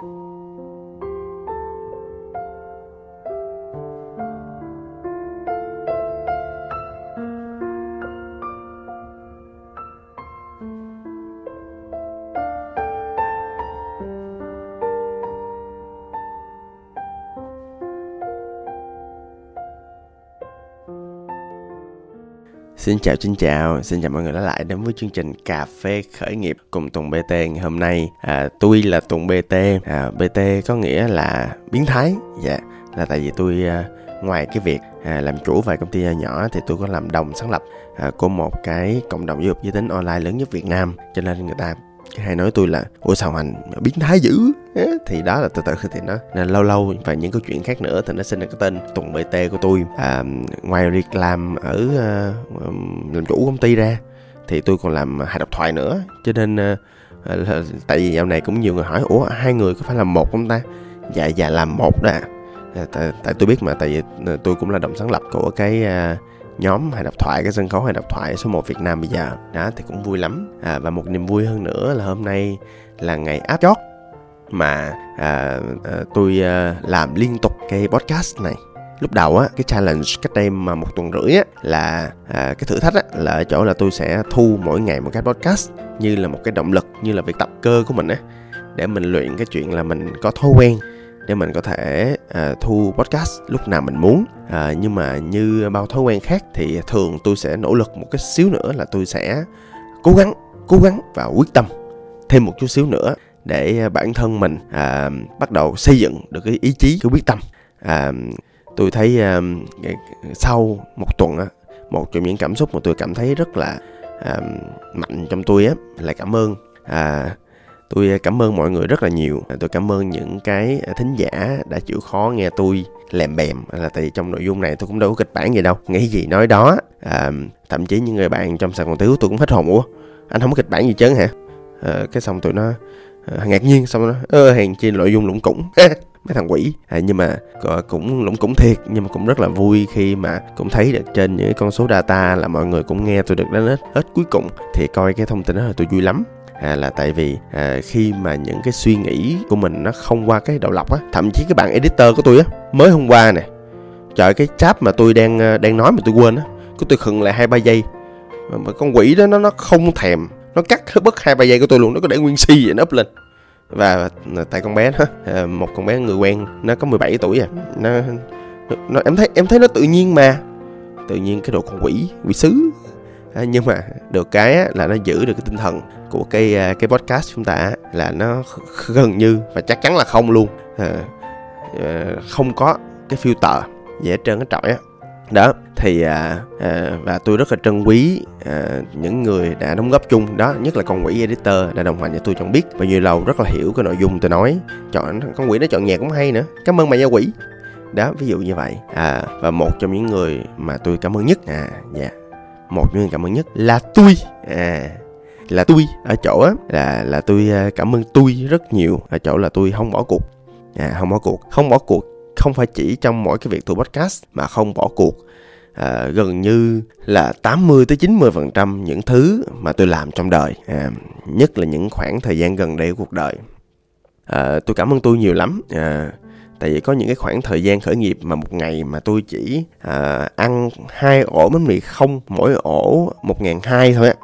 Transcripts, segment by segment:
Thank you. Xin chào xin chào, xin chào mọi người đã lại đến với chương trình Cà phê khởi nghiệp cùng Tùng BT ngày hôm nay. À, tôi là Tùng BT, à, BT có nghĩa là biến thái, dạ là tại vì tôi à, ngoài cái việc à, làm chủ vài công ty nhỏ thì tôi có làm đồng sáng lập à, của một cái cộng đồng giáo dục giới tính online lớn nhất Việt Nam. Cho nên người ta cái hay nói tôi là ủa sao hành biến thái dữ? Thì đó là từ từ thì nó nên lâu lâu và những câu chuyện khác nữa thì nó sinh ra cái tên Tùng BT của tôi. À, ngoài việc làm ở uh, làm chủ công ty ra thì tôi còn làm hài độc thoại nữa. Cho nên uh, tại vì dạo này cũng nhiều người hỏi ủa hai người có phải là một không ta? Dạ dạ làm một đó à, tại, tại tôi biết mà tại vì ờ, tôi cũng là đồng sáng lập của cái uh, nhóm hài độc thoại cái sân khấu hài độc thoại số 1 Việt Nam bây giờ. Đó thì cũng vui lắm. À, và một niềm vui hơn nữa là hôm nay là ngày áp chót mà à, à, tôi à, làm liên tục cái podcast này. Lúc đầu á cái challenge cách đây mà một tuần rưỡi á là à, cái thử thách á là ở chỗ là tôi sẽ thu mỗi ngày một cái podcast như là một cái động lực như là việc tập cơ của mình á để mình luyện cái chuyện là mình có thói quen để mình có thể à, thu podcast lúc nào mình muốn. À, nhưng mà như bao thói quen khác thì thường tôi sẽ nỗ lực một cái xíu nữa là tôi sẽ cố gắng cố gắng và quyết tâm thêm một chút xíu nữa để bản thân mình à, bắt đầu xây dựng được cái ý chí cái quyết tâm. À, tôi thấy à, sau một tuần á một trong những cảm xúc mà tôi cảm thấy rất là à, mạnh trong tôi á là cảm ơn à, tôi à, cảm ơn mọi người rất là nhiều. À, tôi cảm ơn những cái à, thính giả đã chịu khó nghe tôi lèm bèm là tại vì trong nội dung này tôi cũng đâu có kịch bản gì đâu. Nghĩ gì nói đó. À, thậm chí những người bạn trong sài gòn thiếu tôi cũng hết hồn. Ủa anh không có kịch bản gì chớn hả? À, cái xong tụi nó à, ngạc nhiên xong nó ơ hèn chi nội dung lũng củng. Mấy thằng quỷ. À, nhưng mà ờ, cũng lũng củng thiệt nhưng mà cũng rất là vui khi mà cũng thấy được trên những con số data là mọi người cũng nghe tôi được đến hết hết cuối cùng. Thì coi cái thông tin đó là tôi vui lắm à, là tại vì à, khi mà những cái suy nghĩ của mình nó không qua cái đầu lọc á thậm chí cái bạn editor của tôi á mới hôm qua nè trời cái cháp mà tôi đang à, đang nói mà tôi quên á của tôi khựng lại hai ba giây. Mà, mà con quỷ đó nó nó không thèm nó cắt bất hai ba giây của tôi luôn nó có để nguyên si vậy nó up lên. Và à, tại con bé đó à, một con bé người quen nó có 17 tuổi à nó, nó em thấy em thấy nó tự nhiên mà tự nhiên cái độ con quỷ quỷ sứ. À, nhưng mà được cái á, là nó giữ được cái tinh thần của cái à, cái podcast chúng ta là nó gần như và chắc chắn là không luôn. À, à, không có cái filter dễ trơn cái trọi á. Đó thì à, à, và tôi rất là trân quý à, những người đã đóng góp chung. Đó nhất là con quỷ editor đã đồng hành với tôi trong biết. Bao nhiêu lâu rất là hiểu cái nội dung tôi nói. Chọn con quỷ nó chọn nhạc cũng hay nữa. Cảm ơn mày nha quỷ. Đó ví dụ như vậy. À, và một trong những người mà tôi cảm ơn nhất à dạ yeah. một trong những cảm ơn nhất là tôi. À là tôi ở chỗ á là là tôi à, cảm ơn tôi rất nhiều ở chỗ là tôi không bỏ cuộc. À, không bỏ cuộc. Không bỏ cuộc không phải chỉ trong mỗi cái việc thu podcast mà không bỏ cuộc. À, gần như là 80 tới 90 phần trăm những thứ mà tôi làm trong đời à, nhất là những khoảng thời gian gần đây của cuộc đời. À, tôi cảm ơn tôi nhiều lắm à, tại vì có những cái khoảng thời gian khởi nghiệp mà một ngày mà tôi chỉ à, ăn hai ổ bánh mì không mỗi ổ một ngàn hai thôi á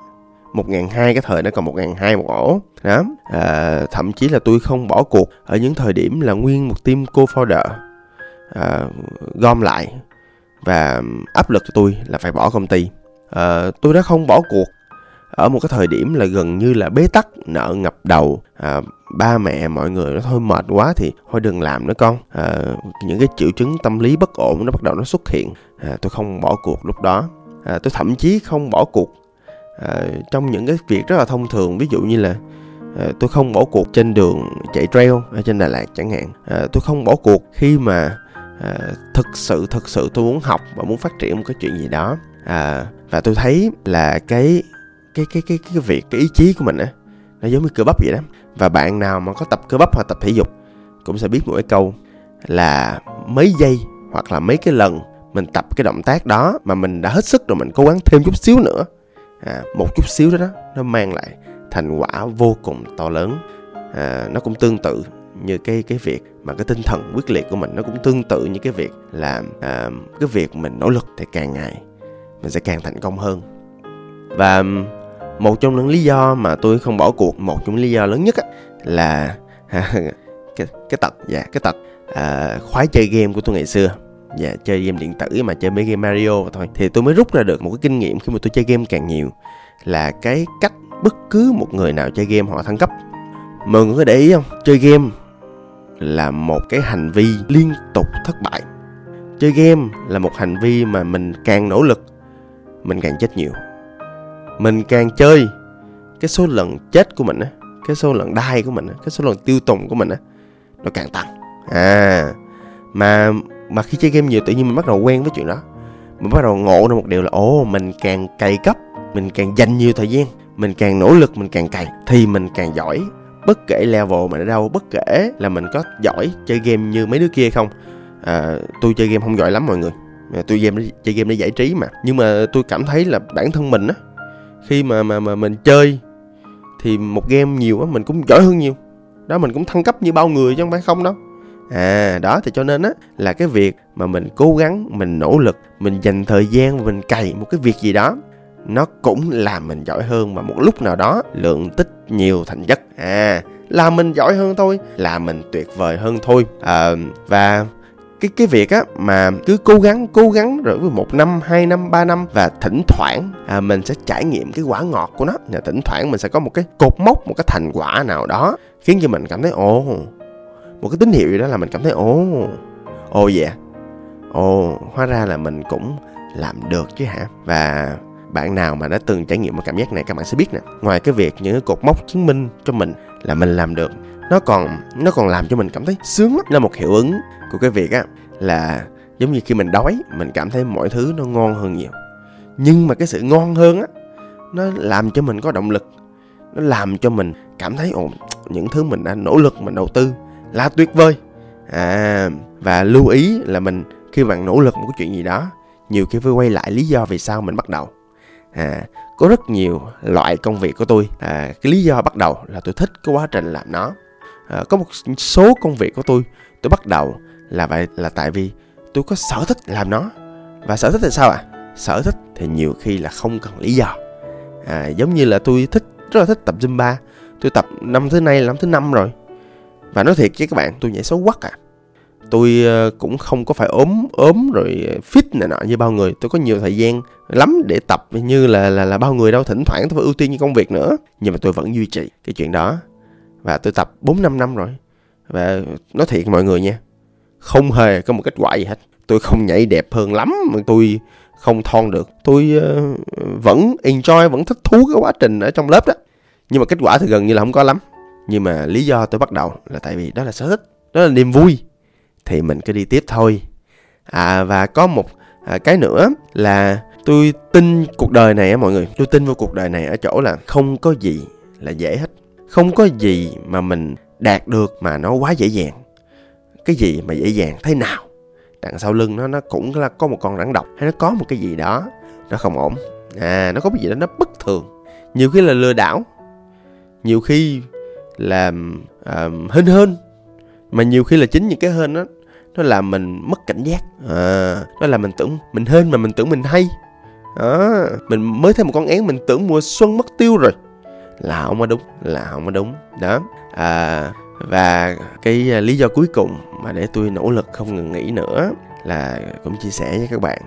một ngàn hai cái thời nó còn một ngàn hai một ổ. Đó. À, thậm chí là tôi không bỏ cuộc ở những thời điểm là nguyên một team co-founder à, gom lại và áp lực cho tôi là phải bỏ công ty. À, tôi đã không bỏ cuộc ở một cái thời điểm là gần như là bế tắc nợ ngập đầu. À, ba mẹ mọi người nó thôi mệt quá thì thôi đừng làm nữa con. À, những cái triệu chứng tâm lý bất ổn nó bắt đầu nó xuất hiện. À, tôi không bỏ cuộc lúc đó. À, tôi thậm chí không bỏ cuộc à, trong những cái việc rất là thông thường ví dụ như là à, tôi không bỏ cuộc trên đường chạy trail ở trên Đà Lạt chẳng hạn. À, tôi không bỏ cuộc khi mà à, thực sự thực sự tôi muốn học và muốn phát triển một cái chuyện gì đó. À, và tôi thấy là cái cái cái cái cái việc cái ý chí của mình á nó giống như cơ bắp vậy đó. Và bạn nào mà có tập cơ bắp hoặc tập thể dục cũng sẽ biết một cái câu là mấy giây hoặc là mấy cái lần mình tập cái động tác đó mà mình đã hết sức rồi mình cố gắng thêm chút xíu nữa à, một chút xíu đó, đó nó mang lại thành quả vô cùng to lớn. À, nó cũng tương tự như cái cái việc mà cái tinh thần quyết liệt của mình nó cũng tương tự như cái việc là à, cái việc mình nỗ lực thì càng ngày mình sẽ càng thành công hơn. Và um, một trong những lý do mà tôi không bỏ cuộc một trong những lý do lớn nhất á, là cái cái tật dạ cái tật à, khoái chơi game của tôi ngày xưa và chơi game điện tử mà, chơi mấy game Mario và thôi. Thì tôi mới rút ra được một cái kinh nghiệm khi mà tôi chơi game càng nhiều, là cái cách bất cứ một người nào chơi game họ thăng cấp. Mọi người có để ý không? Chơi game là một cái hành vi liên tục thất bại. Chơi game là một hành vi mà mình càng nỗ lực, mình càng chết nhiều. Mình càng chơi, cái số lần chết của mình á, cái số lần đai của mình á, cái số lần tiêu tùng của mình á, nó càng tăng. À mà mà khi chơi game nhiều tự nhiên mình bắt đầu quen với chuyện đó. Mình bắt đầu ngộ ra một điều là ồ mình càng cày cấp mình càng dành nhiều thời gian mình càng nỗ lực mình càng cày thì mình càng giỏi. Bất kể level mình ở đâu bất kể là mình có giỏi chơi game như mấy đứa kia không à, tôi chơi game không giỏi lắm mọi người. Tôi game chơi game để giải trí mà. Nhưng mà tôi cảm thấy là bản thân mình á khi mà mà mà mình chơi thì một game nhiều á mình cũng giỏi hơn nhiều. Đó mình cũng thăng cấp như bao người chứ không phải không đâu à đó thì cho nên á là cái việc mà mình cố gắng mình nỗ lực mình dành thời gian mình cày một cái việc gì đó nó cũng làm mình giỏi hơn. Mà một lúc nào đó lượng tích nhiều thành chất. À là mình giỏi hơn thôi là mình tuyệt vời hơn thôi. À, và cái cái việc á mà cứ cố gắng cố gắng rồi với một năm hai năm ba năm và thỉnh thoảng à, mình sẽ trải nghiệm cái quả ngọt của nó. Và thỉnh thoảng mình sẽ có một cái cột mốc một cái thành quả nào đó khiến cho mình cảm thấy ồ một cái tín hiệu gì đó là mình cảm thấy, ồ ồ dạ ồ, hóa ra là mình cũng làm được chứ hả? Và bạn nào mà đã từng trải nghiệm một cảm giác này, các bạn sẽ biết nè. Ngoài cái việc những cái cột mốc chứng minh cho mình là mình làm được, nó còn nó còn làm cho mình cảm thấy sướng lắm. Là một hiệu ứng của cái việc á, là giống như khi mình đói, mình cảm thấy mọi thứ nó ngon hơn nhiều. Nhưng mà cái sự ngon hơn á, nó làm cho mình có động lực. Nó làm cho mình cảm thấy, ồ, những thứ mình đã nỗ lực, mình đầu tư là tuyệt vời à và lưu ý là mình khi bạn nỗ lực một cái chuyện gì đó nhiều khi phải quay lại lý do vì sao mình bắt đầu. À có rất nhiều loại công việc của tôi. À cái lý do bắt đầu là tôi thích cái quá trình làm nó. À, có một số công việc của tôi tôi bắt đầu là vậy là tại vì tôi có sở thích làm nó. Và sở thích là sao ạ? À? sở thích thì nhiều khi là không cần lý do. À, giống như là tôi thích rất là thích tập zumba. Tôi tập năm thứ này là năm thứ năm rồi và nói thiệt với các bạn, tôi nhảy xấu quắc à. Tôi ờ, cũng không có phải ốm ốm rồi ờ, fit này nọ như bao người. Tôi có nhiều thời gian lắm để tập, như là là là bao người đâu, thỉnh thoảng tôi phải ưu tiên như công việc nữa. Nhưng mà tôi vẫn duy trì cái chuyện đó. Và tôi tập 4 năm năm rồi. Và nói thiệt mọi người nha, không hề có một kết quả gì hết. Tôi không nhảy đẹp hơn lắm mà tôi không thon được. Tôi ờ, vẫn enjoy, vẫn thích thú cái quá trình ở trong lớp đó. Nhưng mà kết quả thì gần như là không có lắm nhưng mà lý do tôi bắt đầu là tại vì đó là sở thích đó là niềm vui. Thì mình cứ đi tiếp thôi. À và có một à, cái nữa là tôi tin cuộc đời này á mọi người. Tôi tin vào cuộc đời này ở chỗ là không có gì là dễ hết. Không có gì mà mình đạt được mà nó quá dễ dàng. Cái gì mà dễ dàng thế nào? Đằng sau lưng nó nó cũng là có một con rắn độc hay nó có một cái gì đó nó không ổn. À nó có cái gì đó nó bất thường. Nhiều khi là lừa đảo. Nhiều khi là um, hên hên. Mà nhiều khi là chính những cái hên đó nó làm mình mất cảnh giác. À, nó làm mình tưởng mình hên mà mình tưởng mình hay. À, mình mới thấy một con én mình tưởng mùa xuân mất tiêu rồi. Là không có đúng là không có đúng. Đó à, và cái à, lý do cuối cùng mà để tôi nỗ lực không ngừng nghỉ nữa là cũng chia sẻ với các bạn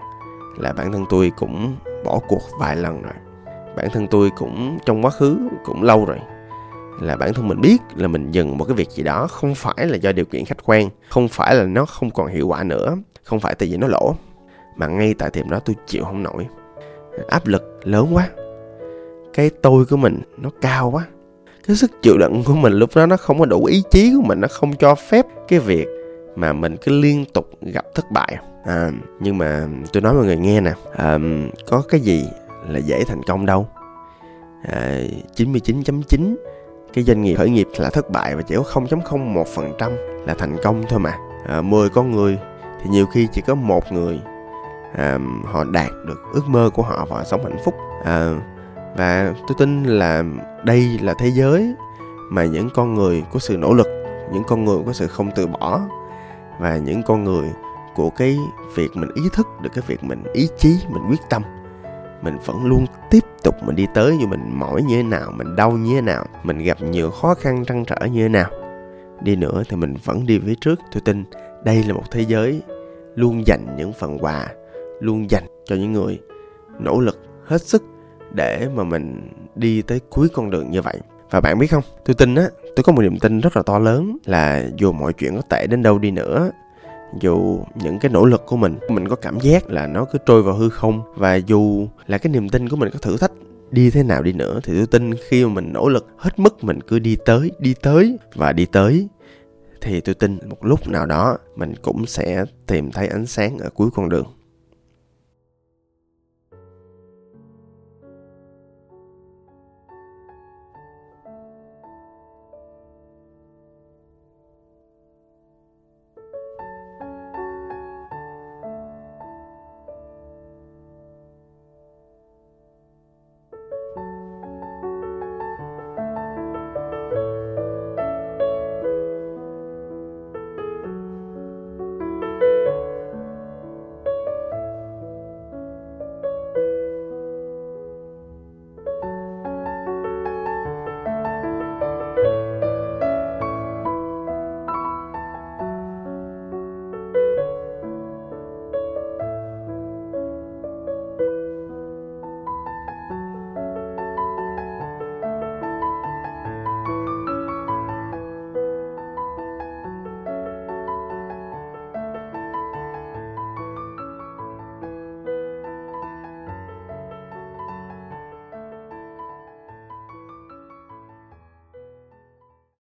là bản thân tôi cũng bỏ cuộc vài lần rồi. Bản thân tôi cũng trong quá khứ cũng lâu rồi là bản thân mình biết là mình dừng một cái việc gì đó không phải là do điều kiện khách quan không phải là nó không còn hiệu quả nữa không phải tại vì nó lỗ. Mà ngay tại tiệm đó tôi chịu không nổi. Áp lực lớn quá. Cái tôi của mình nó cao quá. Cái sức chịu đựng của mình lúc đó nó không có đủ ý chí của mình nó không cho phép cái việc mà mình cứ liên tục gặp thất bại. À, nhưng mà tôi nói mọi người nghe nè. À, có cái gì là dễ thành công đâu? À, 99.9 cái doanh nghiệp khởi nghiệp là thất bại và chỉ có 0.01% là thành công thôi mà. À, 10 con người thì nhiều khi chỉ có một người à, họ đạt được ước mơ của họ và sống hạnh phúc. À, và tôi tin là đây là thế giới mà những con người có sự nỗ lực những con người có sự không từ bỏ và những con người của cái việc mình ý thức được cái việc mình ý chí mình quyết tâm mình vẫn luôn tiếp tục mình đi tới dù mình mỏi như thế nào, mình đau như thế nào, mình gặp nhiều khó khăn trăn trở như thế nào. Đi nữa thì mình vẫn đi phía trước. Tôi tin đây là một thế giới luôn dành những phần quà, luôn dành cho những người nỗ lực hết sức để mà mình đi tới cuối con đường như vậy. Và bạn biết không, tôi tin á, tôi có một niềm tin rất là to lớn là dù mọi chuyện có tệ đến đâu đi nữa dù những cái nỗ lực của mình mình có cảm giác là nó cứ trôi vào hư không, và dù là cái niềm tin của mình có thử thách đi thế nào đi nữa, thì tôi tin khi mà mình nỗ lực hết mức mình cứ đi tới đi tới và đi tới, thì tôi tin một lúc nào đó mình cũng sẽ tìm thấy ánh sáng ở cuối con đường.